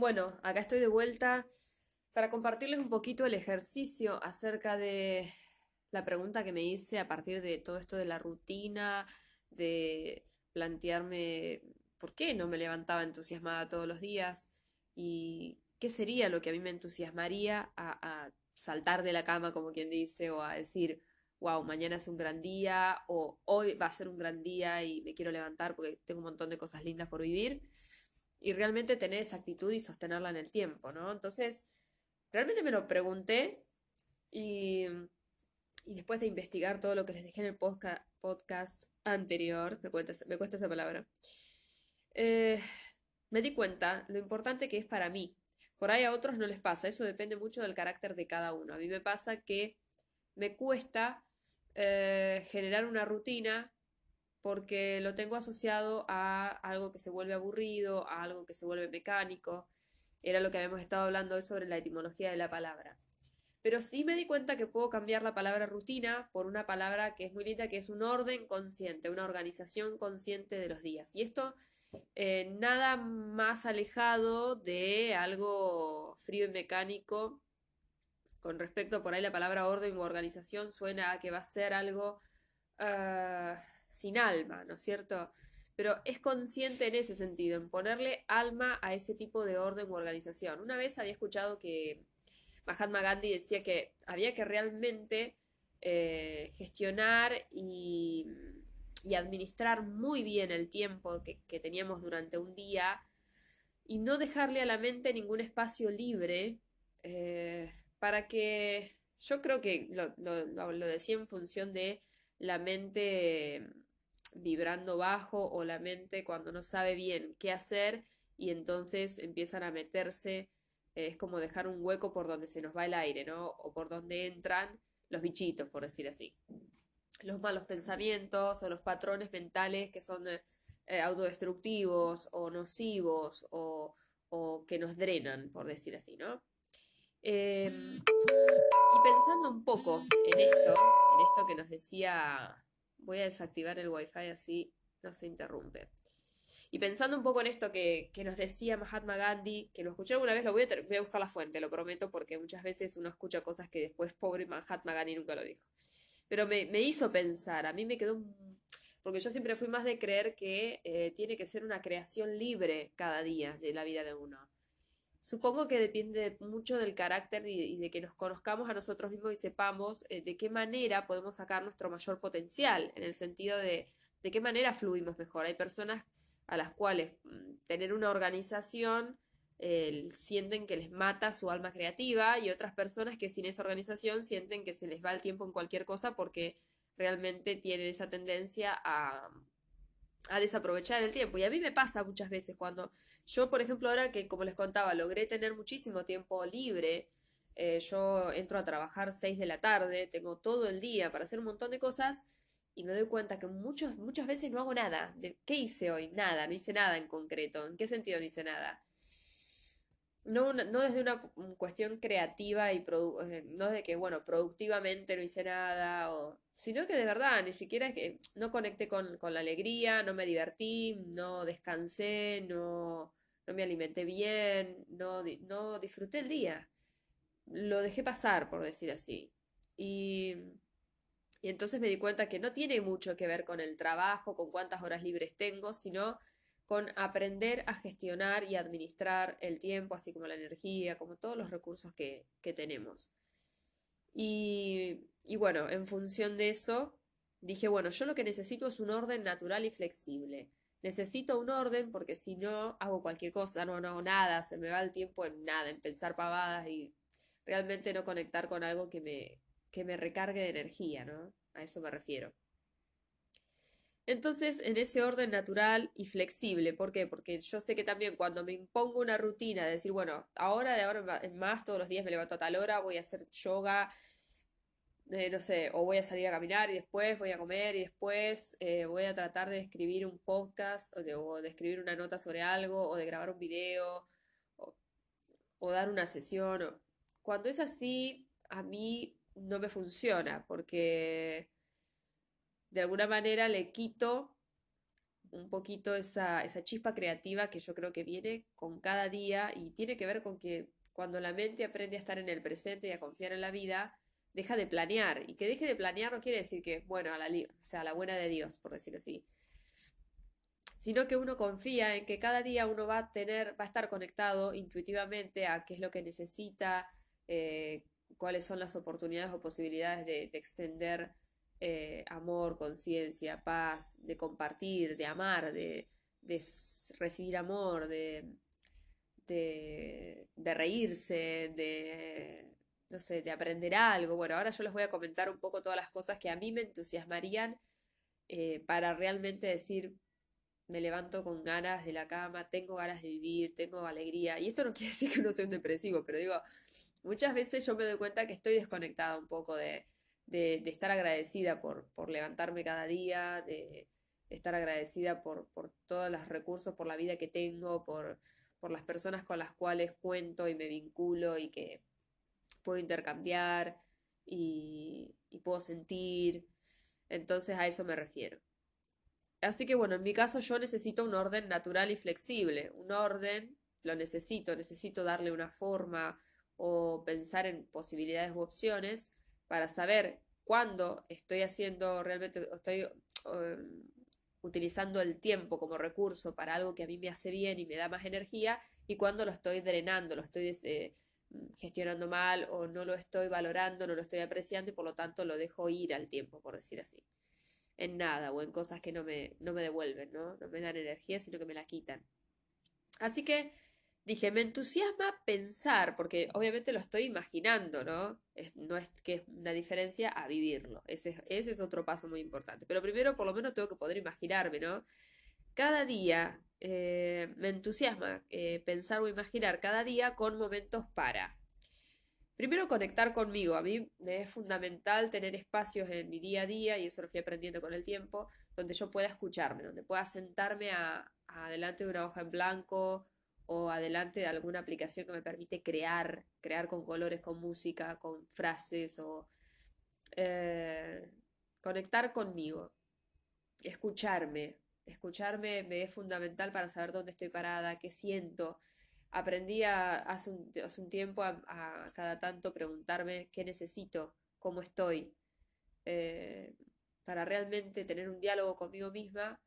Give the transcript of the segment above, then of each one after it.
Bueno, acá estoy de vuelta para compartirles un poquito el ejercicio acerca de la pregunta que me hice a partir de todo esto de la rutina, de plantearme por qué no me levantaba entusiasmada todos los días y qué sería lo que a mí me entusiasmaría a, saltar de la cama, como quien dice, o a decir, wow, mañana es un gran día, o hoy va a ser un gran día y me quiero levantar porque tengo un montón de cosas lindas por vivir y realmente tener esa actitud y sostenerla en el tiempo, ¿no? Entonces, realmente me lo pregunté y, después de investigar todo lo que les dejé en el podcast anterior, me, cuesta, me cuesta esa palabra, eh, me di cuenta lo importante que es para mí. Por ahí a otros no les pasa, eso depende mucho del carácter de cada uno. A mí me pasa que me cuesta eh, generar una rutina porque lo tengo asociado a algo que se vuelve aburrido, a algo que se vuelve mecánico. Era lo que habíamos estado hablando hoy sobre la etimología de la palabra. Pero sí me di cuenta que puedo cambiar la palabra rutina por una palabra que es muy linda, que es un orden consciente, una organización consciente de los días. Y esto eh, nada más alejado de algo frío y mecánico. Con respecto a por ahí la palabra orden u organización suena a que va a ser algo... Uh, sin alma, ¿no es cierto? Pero es consciente en ese sentido, en ponerle alma a ese tipo de orden u organización. Una vez había escuchado que Mahatma Gandhi decía que había que realmente eh, gestionar y, administrar muy bien el tiempo que, teníamos durante un día y no dejarle a la mente ningún espacio libre eh, para que yo creo que lo decía en función de la mente vibrando bajo o la mente cuando no sabe bien qué hacer y entonces empiezan a meterse, eh, es como dejar un hueco por donde se nos va el aire, ¿no? O por donde entran los bichitos, por decir así. Los malos pensamientos o los patrones mentales que son eh, autodestructivos o nocivos o, o, que nos drenan, por decir así, ¿no? Em, y pensando un poco en esto, esto que nos decía Voy a desactivar el wifi así no se interrumpe. Y pensando un poco en esto que, nos decía Mahatma Gandhi, que lo escuché alguna vez, lo voy a, voy a, buscar la fuente, lo prometo, porque muchas veces uno escucha cosas que después pobre Mahatma Gandhi nunca lo dijo. Pero me, hizo pensar, a mí me quedó... Porque yo siempre fui más de creer que eh, tiene que ser una creación libre cada día de la vida de uno. Supongo que depende mucho del carácter y, de que nos conozcamos a nosotros mismos y sepamos eh, de qué manera podemos sacar nuestro mayor potencial, en el sentido de de qué manera fluimos mejor. Hay personas a las cuales mm, tener una organización sienten que les mata su alma creativa y otras personas que sin esa organización sienten que se les va el tiempo en cualquier cosa porque realmente tienen esa tendencia a, a desaprovechar el tiempo. Y a mí me pasa muchas veces cuando yo, por ejemplo, ahora que, como les contaba, logré tener muchísimo tiempo libre, eh, yo entro a trabajar 6 de la tarde, tengo todo el día para hacer un montón de cosas y me doy cuenta que muchos, muchas veces no hago nada. De, ¿Qué hice hoy? Nada, no hice nada en concreto. ¿En qué sentido no hice nada? No, no desde una cuestión creativa y no de que, bueno, productivamente no hice nada, o, sino que de verdad, ni siquiera es que no conecté con, la alegría, no me divertí, no descansé, no, no me alimenté bien, no, no disfruté el día. Lo dejé pasar, por decir así. Y, y entonces me di cuenta que no tiene mucho que ver con el trabajo, con cuántas horas libres tengo, sino con aprender a gestionar y administrar el tiempo, así como la energía, como todos los recursos que, tenemos. Y, y, bueno, en función de eso, dije, bueno, yo lo que necesito es un orden natural y flexible. Necesito un orden porque si no hago cualquier cosa, no, no hago nada, se me va el tiempo en nada, en pensar pavadas y realmente no conectar con algo que me, que me recargue de energía, ¿no? A eso me refiero. Entonces, en ese orden natural y flexible, ¿por qué? Porque yo sé que también cuando me impongo una rutina de decir, bueno, ahora de ahora en más, todos los días me levanto a tal hora, voy a hacer yoga, eh, no sé, o voy a salir a caminar y después voy a comer y después eh, voy a tratar de escribir un podcast o de, escribir una nota sobre algo o de grabar un video o, o dar una sesión. Cuando es así, a mí no me funciona porque de alguna manera le quito un poquito esa, esa chispa creativa que yo creo que viene con cada día y tiene que ver con que cuando la mente aprende a estar en el presente y a confiar en la vida, deja de planear. Y que deje de planear no quiere decir que, bueno, a la, o sea, a la buena de Dios, por decir así. Sino que uno confía en que cada día uno va a tener, va a estar conectado intuitivamente a qué es lo que necesita, eh, cuáles son las oportunidades o posibilidades de, extender eh, amor, conciencia, paz, de compartir, de amar, de, recibir amor, de, de, reírse, de, no sé, de aprender algo. Bueno, ahora yo les voy a comentar un poco todas las cosas que a mí me entusiasmarían eh, para realmente decir, me levanto con ganas de la cama, tengo ganas de vivir, tengo alegría. Y esto no quiere decir que uno sea un depresivo, pero digo, muchas veces yo me doy cuenta que estoy desconectada un poco de, de, estar agradecida por, por, levantarme cada día, de, estar agradecida por, por, todos los recursos, por la vida que tengo, por, por las personas con las cuales cuento y me vinculo y que puedo intercambiar y, y puedo sentir. Entonces a eso me refiero. Así que bueno, en mi caso yo necesito un orden natural y flexible. Un orden lo necesito, necesito darle una forma, o pensar en posibilidades u opciones para saber cuándo estoy haciendo realmente, estoy um, utilizando el tiempo como recurso para algo que a mí me hace bien y me da más energía y cuándo lo estoy drenando, lo estoy este, gestionando mal o no lo estoy valorando, no lo estoy apreciando y por lo tanto lo dejo ir al tiempo, por decir así. En nada o en cosas que no me, no me devuelven, ¿no? No me dan energía, sino que me la quitan. Así que dije, me entusiasma pensar, porque obviamente lo estoy imaginando, ¿no? no es que es una diferencia a vivirlo. Ese, ese, es otro paso muy importante. Pero primero, por lo menos, tengo que poder imaginarme, ¿no? Cada día eh, me entusiasma eh, pensar o imaginar cada día con momentos para. Primero, conectar conmigo. A mí me es fundamental tener espacios en mi día a día, y eso lo fui aprendiendo con el tiempo, donde yo pueda escucharme, donde pueda sentarme adelante de una hoja en blanco o adelante de alguna aplicación que me permite crear, crear con colores, con música, con frases o eh, conectar conmigo, escucharme. Escucharme me es fundamental para saber dónde estoy parada, qué siento. Aprendí hace, un, tiempo a, cada tanto preguntarme qué necesito, cómo estoy, eh, para realmente tener un diálogo conmigo misma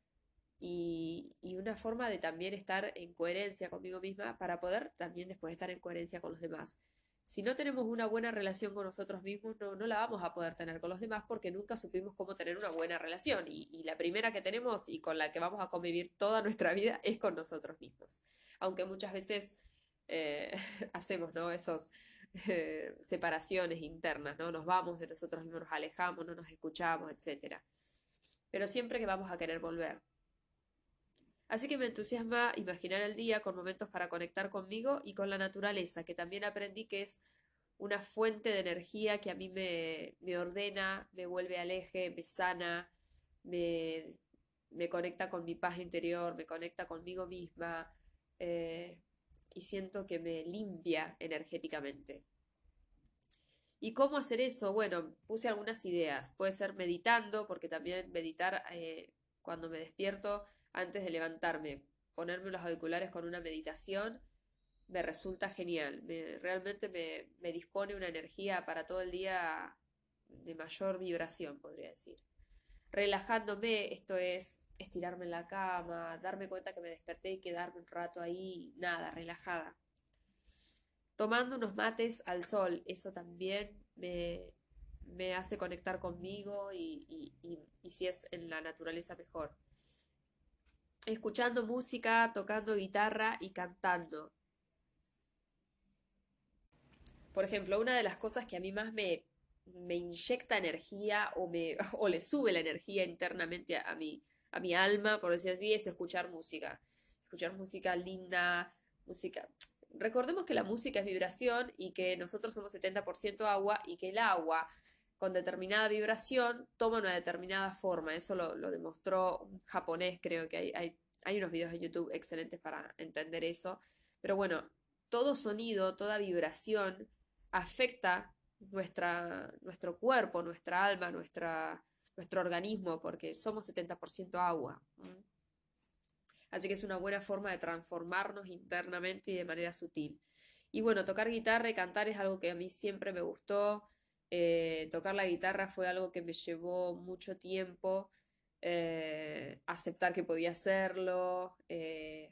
y, una forma de también estar en coherencia conmigo misma para poder también después estar en coherencia con los demás. Si no tenemos una buena relación con nosotros mismos, no, no la vamos a poder tener con los demás porque nunca supimos cómo tener una buena relación. Y, la primera que tenemos y con la que vamos a convivir toda nuestra vida es con nosotros mismos. Aunque muchas veces eh, hacemos ¿no? esos eh, separaciones internas, ¿no? Nos vamos de nosotros mismos, nos alejamos, no nos escuchamos, etc. Pero siempre que vamos a querer volver. Así que me entusiasma imaginar el día con momentos para conectar conmigo y con la naturaleza, que también aprendí que es una fuente de energía que a mí me, ordena, me vuelve al eje, me sana, me, conecta con mi paz interior, me conecta conmigo misma eh, y siento que me limpia energéticamente. ¿Y cómo hacer eso? Bueno, puse algunas ideas. Puede ser meditando, porque también meditar eh, cuando me despierto antes de levantarme, ponerme los auriculares con una meditación, me resulta genial. Me, realmente me, me dispone una energía para todo el día de mayor vibración, podría decir. Relajándome, esto es estirarme en la cama, darme cuenta que me desperté y quedarme un rato ahí, nada, relajada. Tomando unos mates al sol, eso también me, me hace conectar conmigo y, y si es en la naturaleza mejor escuchando música, tocando guitarra y cantando. Por ejemplo, una de las cosas que a mí más me, me inyecta energía o, me, o le sube la energía internamente a, mi, a mi alma, por decir así, es escuchar música. Escuchar música linda, música... Recordemos que la música es vibración y que nosotros somos 70% agua y que el agua con determinada vibración toma una determinada forma. Eso lo, demostró un japonés, creo que hay, hay, hay, unos videos de YouTube excelentes para entender eso. Pero bueno, todo sonido, toda vibración afecta nuestra, nuestro cuerpo, nuestra alma, nuestra, nuestro organismo, porque somos 70% agua. Así que es una buena forma de transformarnos internamente y de manera sutil. Y bueno, tocar guitarra y cantar es algo que a mí siempre me gustó. Eh, tocar la guitarra fue algo que me llevó mucho tiempo eh, aceptar que podía hacerlo, eh,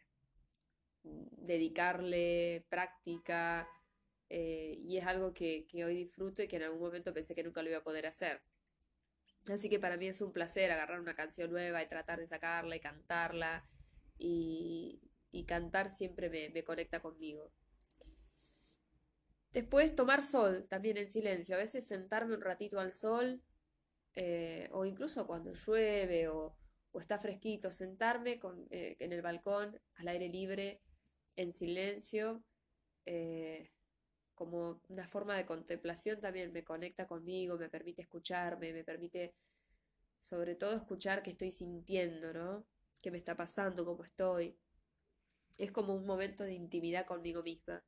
dedicarle práctica, y es algo que, que hoy disfruto y que en algún momento pensé que nunca lo iba a poder hacer. Así que para mí es un placer agarrar una canción nueva y tratar de sacarla y cantarla. Y, cantar siempre me, conecta conmigo. Después tomar sol también en silencio. A veces sentarme un ratito al sol eh, o incluso cuando llueve o, está fresquito, sentarme eh, en el balcón al aire libre en silencio. Eh, como una forma de contemplación también me conecta conmigo, me permite escucharme, me permite sobre todo escuchar qué estoy sintiendo, ¿no? ¿Qué me está pasando? ¿Cómo estoy? Es como un momento de intimidad conmigo misma.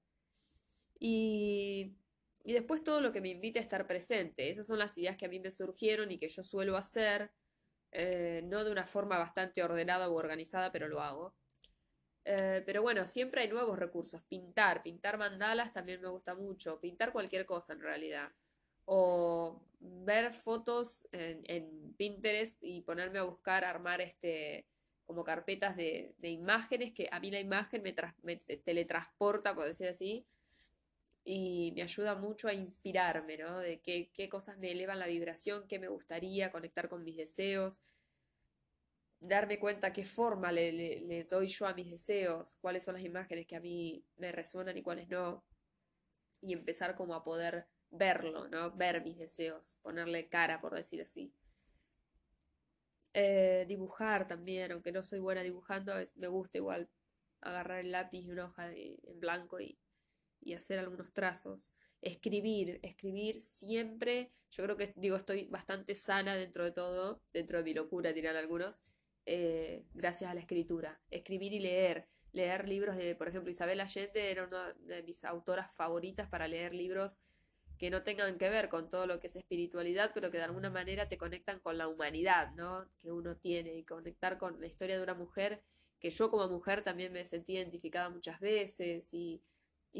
Y, después todo lo que me invita a estar presente. Esas son las ideas que a mí me surgieron y que yo suelo hacer, eh, no de una forma bastante ordenada u organizada, pero lo hago. Eh, pero bueno, siempre hay nuevos recursos. Pintar, pintar mandalas también me gusta mucho. Pintar cualquier cosa en realidad. O ver fotos en, Pinterest y ponerme a buscar, armar este como carpetas de, imágenes, que a mí la imagen me, me, teletransporta, por decir así, y me ayuda mucho a inspirarme, ¿no? De qué, qué cosas me elevan la vibración, qué me gustaría, conectar con mis deseos darme cuenta qué forma le, doy yo a mis deseos, cuáles son las imágenes que a mí me resuenan y cuáles no, y empezar como a poder verlo, ¿no? Ver mis deseos, ponerle cara, por decir así. Eh, dibujar también, aunque no soy buena dibujando, me gusta igual agarrar el lápiz y una hoja en blanco y, y hacer algunos trazos. Escribir, escribir siempre, yo creo que digo, estoy bastante sana dentro de todo, dentro de mi locura, dirán algunos, eh, gracias a la escritura. Escribir y leer. Leer libros de, por ejemplo, Isabel Allende era una de mis autoras favoritas para leer libros que no tengan que ver con todo lo que es espiritualidad, pero que de alguna manera te conectan con la humanidad, ¿no? Que uno tiene y conectar con la historia de una mujer que yo como mujer también me sentí identificada muchas veces y,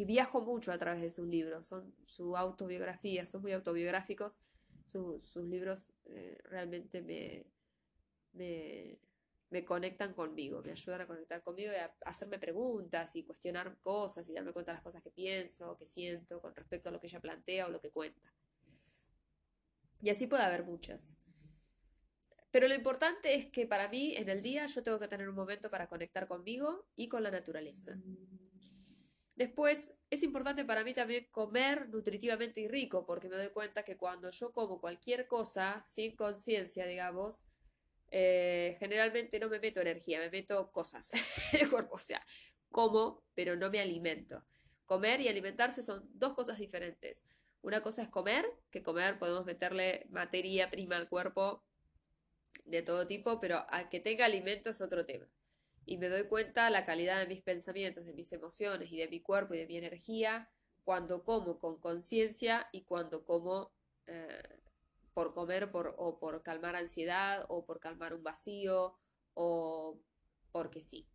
viajo mucho a través de sus libros, son su autobiografía, son muy autobiográficos, sus libros eh, realmente me, me, me conectan conmigo, me ayudan a conectar conmigo y a hacerme preguntas y cuestionar cosas y darme cuenta de las cosas que pienso, que siento con respecto a lo que ella plantea o lo que cuenta. Y así puede haber muchas. Pero lo importante es que para mí en el día yo tengo que tener un momento para conectar conmigo y con la naturaleza. Después, es importante para mí también comer nutritivamente y rico, porque me doy cuenta que cuando yo como cualquier cosa sin conciencia, digamos, eh, generalmente no me meto energía, me meto cosas en el cuerpo. O sea, como, pero no me alimento. Comer y alimentarse son dos cosas diferentes. Una cosa es comer, que comer podemos meterle materia prima al cuerpo de todo tipo, pero a que tenga alimento es otro tema. Y me doy cuenta la calidad de mis pensamientos, de mis emociones y de mi cuerpo y de mi energía cuando como con conciencia y cuando como eh, por comer por, o por calmar ansiedad o por calmar un vacío o porque sí,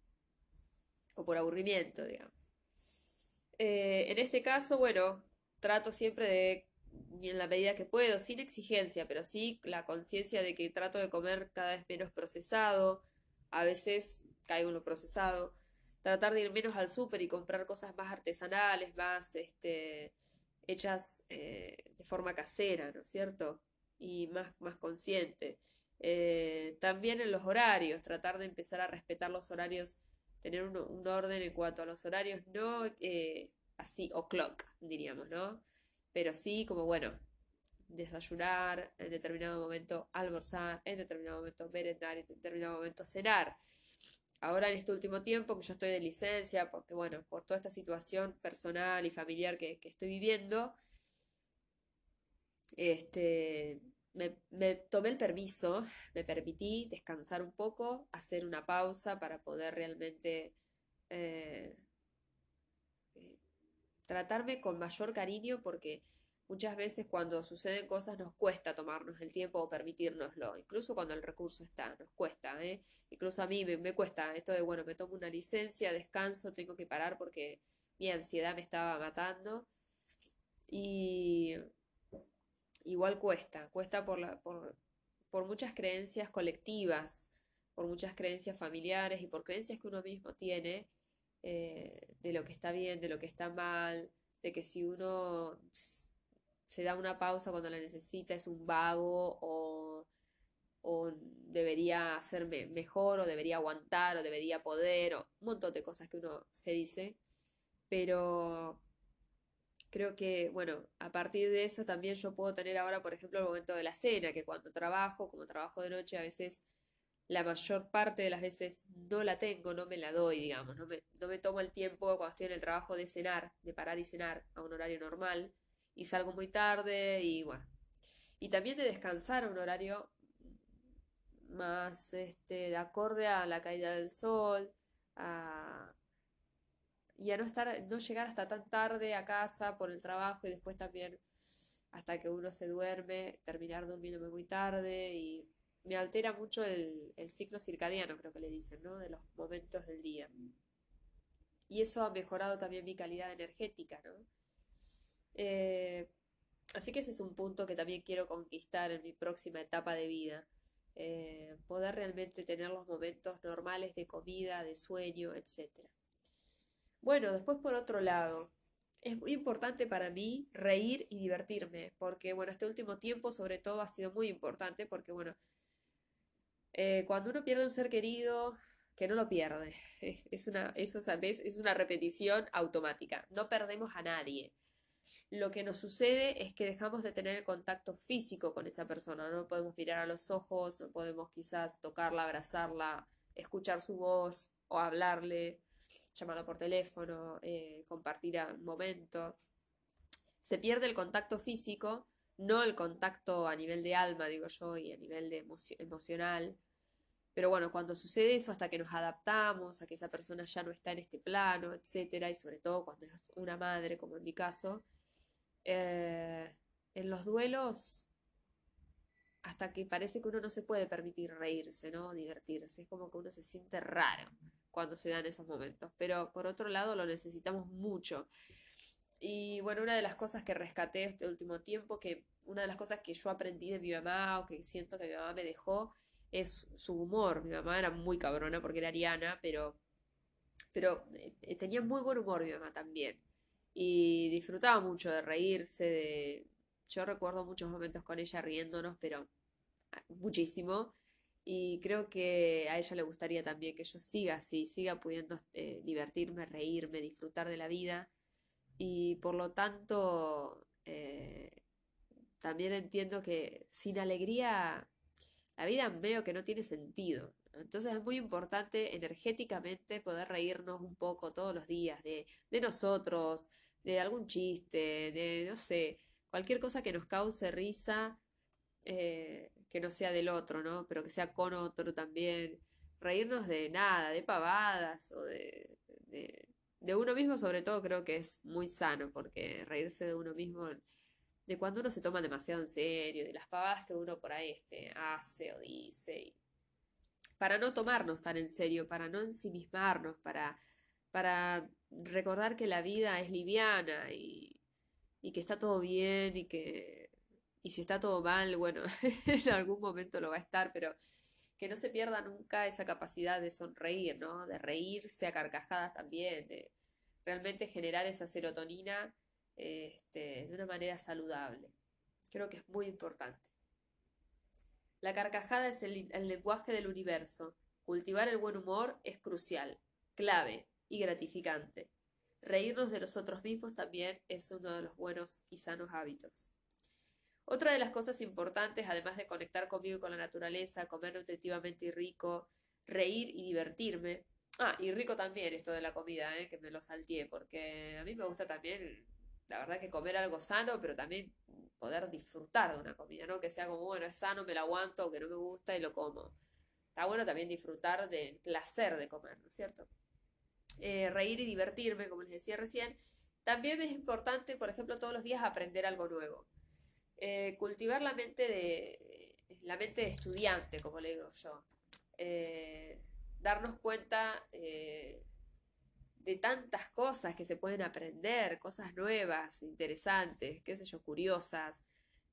o por aburrimiento, digamos. Eh, en este caso, bueno, trato siempre de, en la medida que puedo, sin exigencia, pero sí la conciencia de que trato de comer cada vez menos procesado, a veces en lo procesado, tratar de ir menos al súper y comprar cosas más artesanales, más este, hechas eh, de forma casera, ¿no es cierto? y más, más consciente. Eh, también en los horarios, tratar de empezar a respetar los horarios, tener un, orden en cuanto a los horarios, no eh, así o clock, diríamos, ¿no? Pero sí como, bueno, desayunar, en determinado momento almorzar, en determinado momento merendar, en determinado momento cenar. Ahora en este último tiempo que yo estoy de licencia, porque bueno, por toda esta situación personal y familiar que, estoy viviendo, este, me, tomé el permiso, me permití descansar un poco, hacer una pausa para poder realmente eh, eh, tratarme con mayor cariño porque muchas veces cuando suceden cosas nos cuesta tomarnos el tiempo o permitirnoslo, incluso cuando el recurso está, nos cuesta, ¿eh? Incluso a mí me, me cuesta esto de, bueno, me tomo una licencia, descanso, tengo que parar porque mi ansiedad me estaba matando. Y igual cuesta, cuesta por, la, por, por muchas creencias colectivas, por muchas creencias familiares y por creencias que uno mismo tiene eh, de lo que está bien, de lo que está mal, de que si uno se da una pausa cuando la necesita es un vago o, o debería hacerme mejor o debería aguantar o debería poder o un montón de cosas que uno se dice. Pero creo que, bueno, a partir de eso también yo puedo tener ahora, por ejemplo, el momento de la cena, que cuando trabajo, como trabajo de noche, a veces la mayor parte de las veces no la tengo, no me la doy, digamos, no me, no me tomo el tiempo cuando estoy en el trabajo de cenar, de parar y cenar a un horario normal, y salgo muy tarde, y bueno. Y también de descansar un horario más este, de acorde a la caída del sol, a, y a no estar, no llegar hasta tan tarde a casa por el trabajo y después también hasta que uno se duerme, terminar durmiéndome muy tarde y me altera mucho el, ciclo circadiano, creo que le dicen, ¿no? De los momentos del día. Y eso ha mejorado también mi calidad energética, ¿no? Eh, así que ese es un punto que también quiero conquistar en mi próxima etapa de vida. Eh, poder realmente tener los momentos normales de comida, de sueño, etc. Bueno, después por otro lado, es muy importante para mí reír y divertirme, porque bueno, este último tiempo sobre todo ha sido muy importante, porque bueno, eh, cuando uno pierde un ser querido, que no lo pierde, es una, es una repetición automática, no perdemos a nadie. Lo que nos sucede es que dejamos de tener el contacto físico con esa persona, no podemos mirar a los ojos, no podemos quizás tocarla, abrazarla, escuchar su voz o hablarle llamarlo por teléfono, eh, compartir un momento. Se pierde el contacto físico, no el contacto a nivel de alma, digo yo, y a nivel de emocional. Pero bueno, cuando sucede eso, hasta que nos adaptamos a que esa persona ya no está en este plano, etcétera, y sobre todo cuando es una madre, como en mi caso, eh, en los duelos, hasta que parece que uno no se puede permitir reírse, ¿no? Divertirse, es como que uno se siente raro cuando se dan esos momentos, pero por otro lado lo necesitamos mucho. Y bueno, una de las cosas que rescaté este último tiempo, que una de las cosas que yo aprendí de mi mamá o que siento que mi mamá me dejó, es su humor. Mi mamá era muy cabrona porque era ariana, pero, pero eh, tenía muy buen humor mi mamá también. Y disfrutaba mucho de reírse, de... Yo recuerdo muchos momentos con ella riéndonos, pero ah, muchísimo. Y creo que a ella le gustaría también que yo siga así, siga pudiendo eh, divertirme, reírme, disfrutar de la vida. Y por lo tanto, eh, también entiendo que sin alegría la vida veo que no tiene sentido. Entonces es muy importante energéticamente poder reírnos un poco todos los días de, nosotros, de algún chiste, de, no sé, cualquier cosa que nos cause risa. Eh, que no sea del otro, ¿no? Pero que sea con otro también. Reírnos de nada, de pavadas o de, de, uno mismo sobre todo creo que es muy sano, porque reírse de uno mismo, de cuando uno se toma demasiado en serio, de las pavadas que uno por ahí este, hace o dice, para no tomarnos tan en serio, para no ensimismarnos, para, para recordar que la vida es liviana y, y que está todo bien y que y si está todo mal, bueno, en algún momento lo va a estar, pero que no se pierda nunca esa capacidad de sonreír, ¿no? De reírse a carcajadas también, de realmente generar esa serotonina este, de una manera saludable. Creo que es muy importante. La carcajada es el, lenguaje del universo. Cultivar el buen humor es crucial, clave y gratificante. Reírnos de nosotros mismos también es uno de los buenos y sanos hábitos. Otra de las cosas importantes, además de conectar conmigo y con la naturaleza, comer nutritivamente y rico, reír y divertirme. Ah, y rico también esto de la comida, ¿eh? que me lo salteé, porque a mí me gusta también, la verdad, que comer algo sano, pero también poder disfrutar de una comida, ¿no? Que sea como, bueno, es sano, me lo aguanto, que no me gusta y lo como. Está bueno también disfrutar del placer de comer, ¿no es cierto? Eh, reír y divertirme, como les decía recién, También es importante, por ejemplo, todos los días aprender algo nuevo. Eh, cultivar la mente de, la mente de estudiante, como le digo yo. Eh, darnos cuenta de tantas cosas que se pueden aprender, cosas nuevas, interesantes, qué sé yo, curiosas.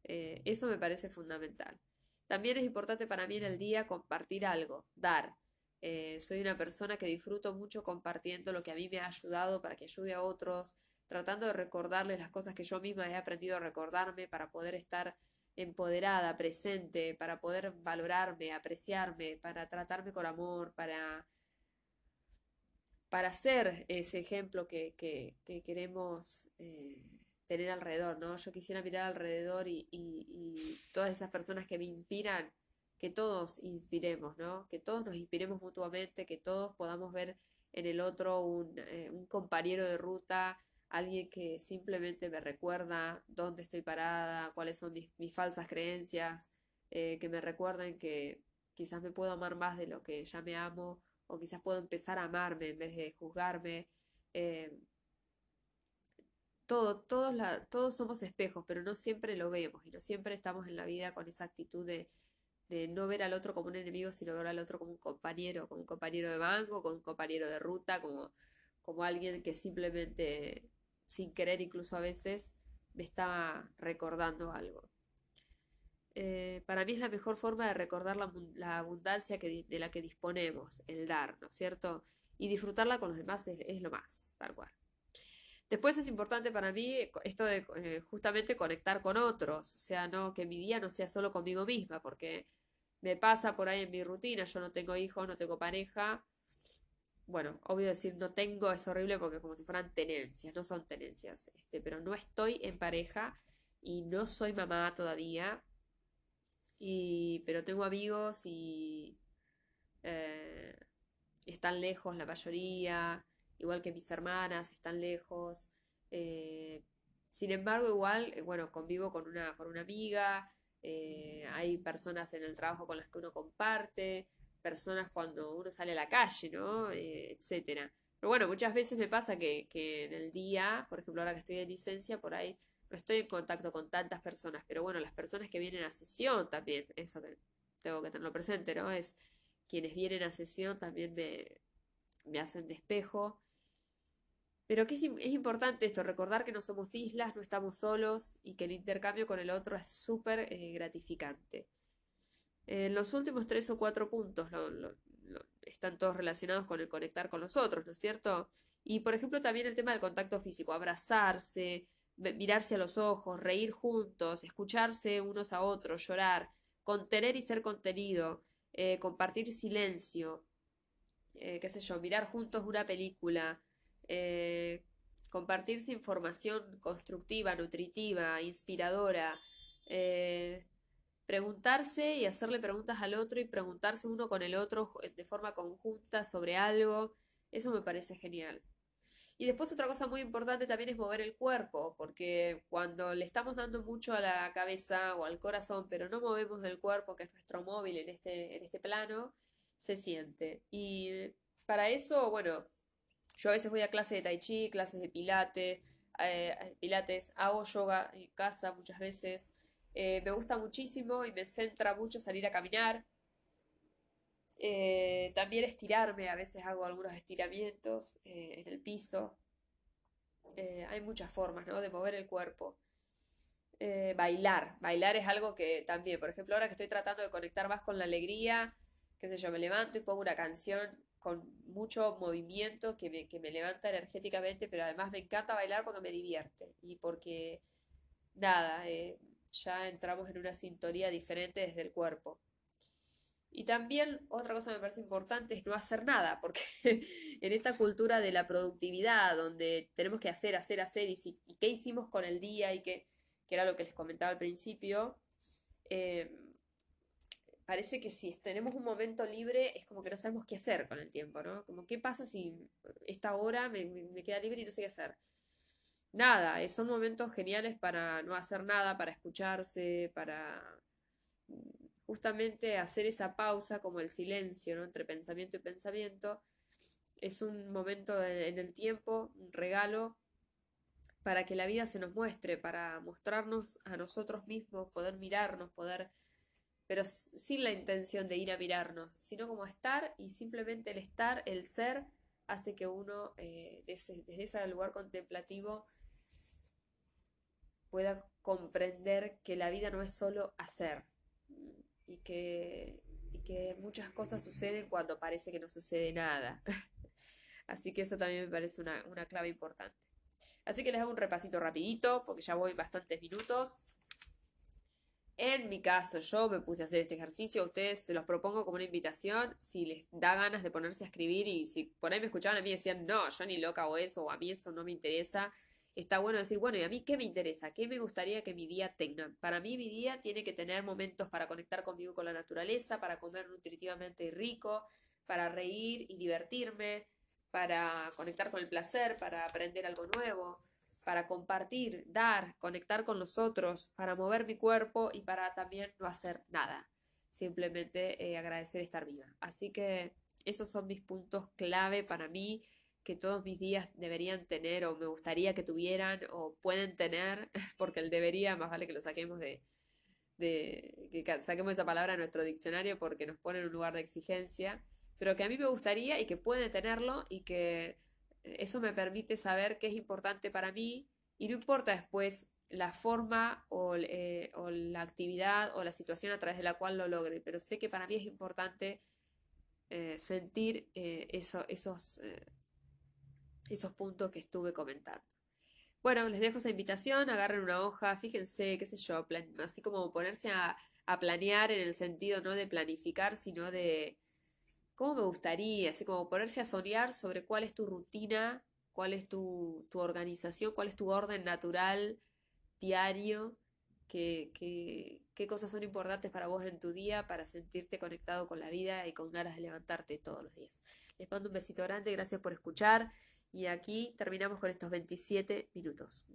eso me parece fundamental. También es importante para mí en el día compartir algo, dar. soy una persona que disfruto mucho compartiendo lo que a mí me ha ayudado para que ayude a otros, tratando de recordarles las cosas que yo misma he aprendido a recordarme para poder estar empoderada, presente, para poder valorarme, apreciarme, para tratarme con amor, para, para ser ese ejemplo que, queremos eh, tener alrededor, ¿no? Yo quisiera mirar alrededor y, todas esas personas que me inspiran, que todos inspiremos, ¿no? Que todos nos inspiremos mutuamente, que todos podamos ver en el otro un, eh, un compañero de ruta, alguien que simplemente me recuerda dónde estoy parada, cuáles son mis, falsas creencias, eh, que me recuerden que quizás me puedo amar más de lo que ya me amo, o quizás puedo empezar a amarme en vez de juzgarme. Eh, todo, todos, todos somos espejos, pero no siempre lo vemos y no siempre estamos en la vida con esa actitud de, no ver al otro como un enemigo, sino ver al otro como un compañero, como un compañero de banco, como un compañero de ruta, como, como alguien que simplemente sin querer incluso a veces, me estaba recordando algo. Eh, para mí es la mejor forma de recordar la, abundancia que, de la que disponemos, el dar, ¿no es cierto? Y disfrutarla con los demás es, lo más, tal cual. Después es importante para mí esto de eh, justamente conectar con otros, o sea, no que mi día no sea solo conmigo misma, porque me pasa por ahí en mi rutina, yo no tengo hijos, no tengo pareja, bueno, obvio decir no tengo es horrible porque como si fueran tenencias, no son tenencias, este, pero no estoy en pareja y no soy mamá todavía, pero tengo amigos y eh, están lejos la mayoría, igual que mis hermanas están lejos. Eh, sin embargo, igual, eh, bueno, convivo con una, con una amiga, hay personas en el trabajo con las que uno comparte, personas cuando uno sale a la calle, ¿no? Etcétera. Pero bueno, muchas veces me pasa que, en el día, por ejemplo, ahora que estoy en licencia, por ahí no estoy en contacto con tantas personas, pero bueno, las personas que vienen a sesión también, eso tengo que tenerlo presente, ¿no? Es quienes vienen a sesión también me, me hacen despejo. Pero que es, importante esto, recordar que no somos islas, no estamos solos y que el intercambio con el otro es súper eh, gratificante. Los últimos tres o cuatro puntos están todos relacionados con el conectar con los otros, ¿no es cierto? Y por ejemplo también el tema del contacto físico, abrazarse, mirarse a los ojos, reír juntos, escucharse unos a otros, llorar, contener y ser contenido, eh, compartir silencio, eh, qué sé yo, mirar juntos una película, eh, compartirse información constructiva, nutritiva, inspiradora, preguntarse y hacerle preguntas al otro y preguntarse uno con el otro de forma conjunta sobre algo, eso me parece genial. Y después otra cosa muy importante también es mover el cuerpo, porque cuando le estamos dando mucho a la cabeza o al corazón, pero no movemos el cuerpo, que es nuestro móvil en este, en este plano, se siente. Y para eso, bueno, yo a veces voy a clases de tai chi, clases de pilate, eh, pilates, hago yoga en casa muchas veces. Eh, me gusta muchísimo y me centra mucho salir a caminar. Eh, también estirarme, a veces hago algunos estiramientos eh, en el piso. hay muchas formas ¿no? de mover el cuerpo. bailar, bailar es algo que también, por ejemplo, ahora que estoy tratando de conectar más con la alegría, qué sé yo, me levanto y pongo una canción con mucho movimiento que me, que me levanta energéticamente, pero además me encanta bailar porque me divierte y porque, nada, ya entramos en una sintonía diferente desde el cuerpo. Y también otra cosa que me parece importante es no hacer nada, porque en esta cultura de la productividad, donde tenemos que hacer, hacer, hacer, y, qué hicimos con el día, y qué, que era lo que les comentaba al principio, eh, parece que si tenemos un momento libre es como que no sabemos qué hacer con el tiempo, ¿no? Como qué pasa si esta hora me, me queda libre y no sé qué hacer nada, eh, son momentos geniales para no hacer nada, para escucharse, para justamente hacer esa pausa como el silencio, ¿no? Entre pensamiento y pensamiento. Es un momento en el tiempo, un regalo para que la vida se nos muestre, para mostrarnos a nosotros mismos, poder mirarnos, poder, pero sin la intención de ir a mirarnos, sino como estar y simplemente el estar, el ser, hace que uno eh, desde, ese lugar contemplativo pueda comprender que la vida no es solo hacer y que, y que muchas cosas suceden cuando parece que no sucede nada. Así que eso también me parece una, una clave importante. Así que les hago un repasito rapidito, porque ya voy bastantes minutos. En mi caso, yo me puse a hacer este ejercicio. Ustedes se los propongo como una invitación. Si les da ganas de ponerse a escribir y si por ahí me escuchaban a mí decían, no, yo ni loca o eso, o a mí eso no me interesa. Está bueno decir, bueno, ¿y a mí qué me interesa? ¿Qué me gustaría que mi día tenga? Para mí, mi día tiene que tener momentos para conectar conmigo con la naturaleza, para comer nutritivamente rico, para reír y divertirme, para conectar con el placer, para aprender algo nuevo, para compartir, dar, conectar con los otros, para mover mi cuerpo y para también no hacer nada, simplemente eh, agradecer estar viva. Así que esos son mis puntos clave para mí que todos mis días deberían tener o me gustaría que tuvieran o pueden tener, porque el debería más vale que lo saquemos de, que saquemos esa palabra de nuestro diccionario porque nos pone en un lugar de exigencia pero que a mí me gustaría y que puede tenerlo y que eso me permite saber qué es importante para mí y no importa después la forma o, eh, la actividad o la situación a través de la cual lo logre, pero sé que para mí es importante eh, sentir eh, esos, esos puntos que estuve comentando. Bueno, les dejo esa invitación, agarren una hoja, fíjense, qué sé yo, así como ponerse a, planear en el sentido no de planificar, sino de, ¿Cómo me gustaría? Así como ponerse a soñar sobre cuál es tu rutina, cuál es tu, organización, cuál es tu orden natural diario, qué, qué cosas son importantes para vos en tu día para sentirte conectado con la vida y con ganas de levantarte todos los días. Les mando un besito grande, gracias por escuchar y aquí terminamos con estos 27 minutos.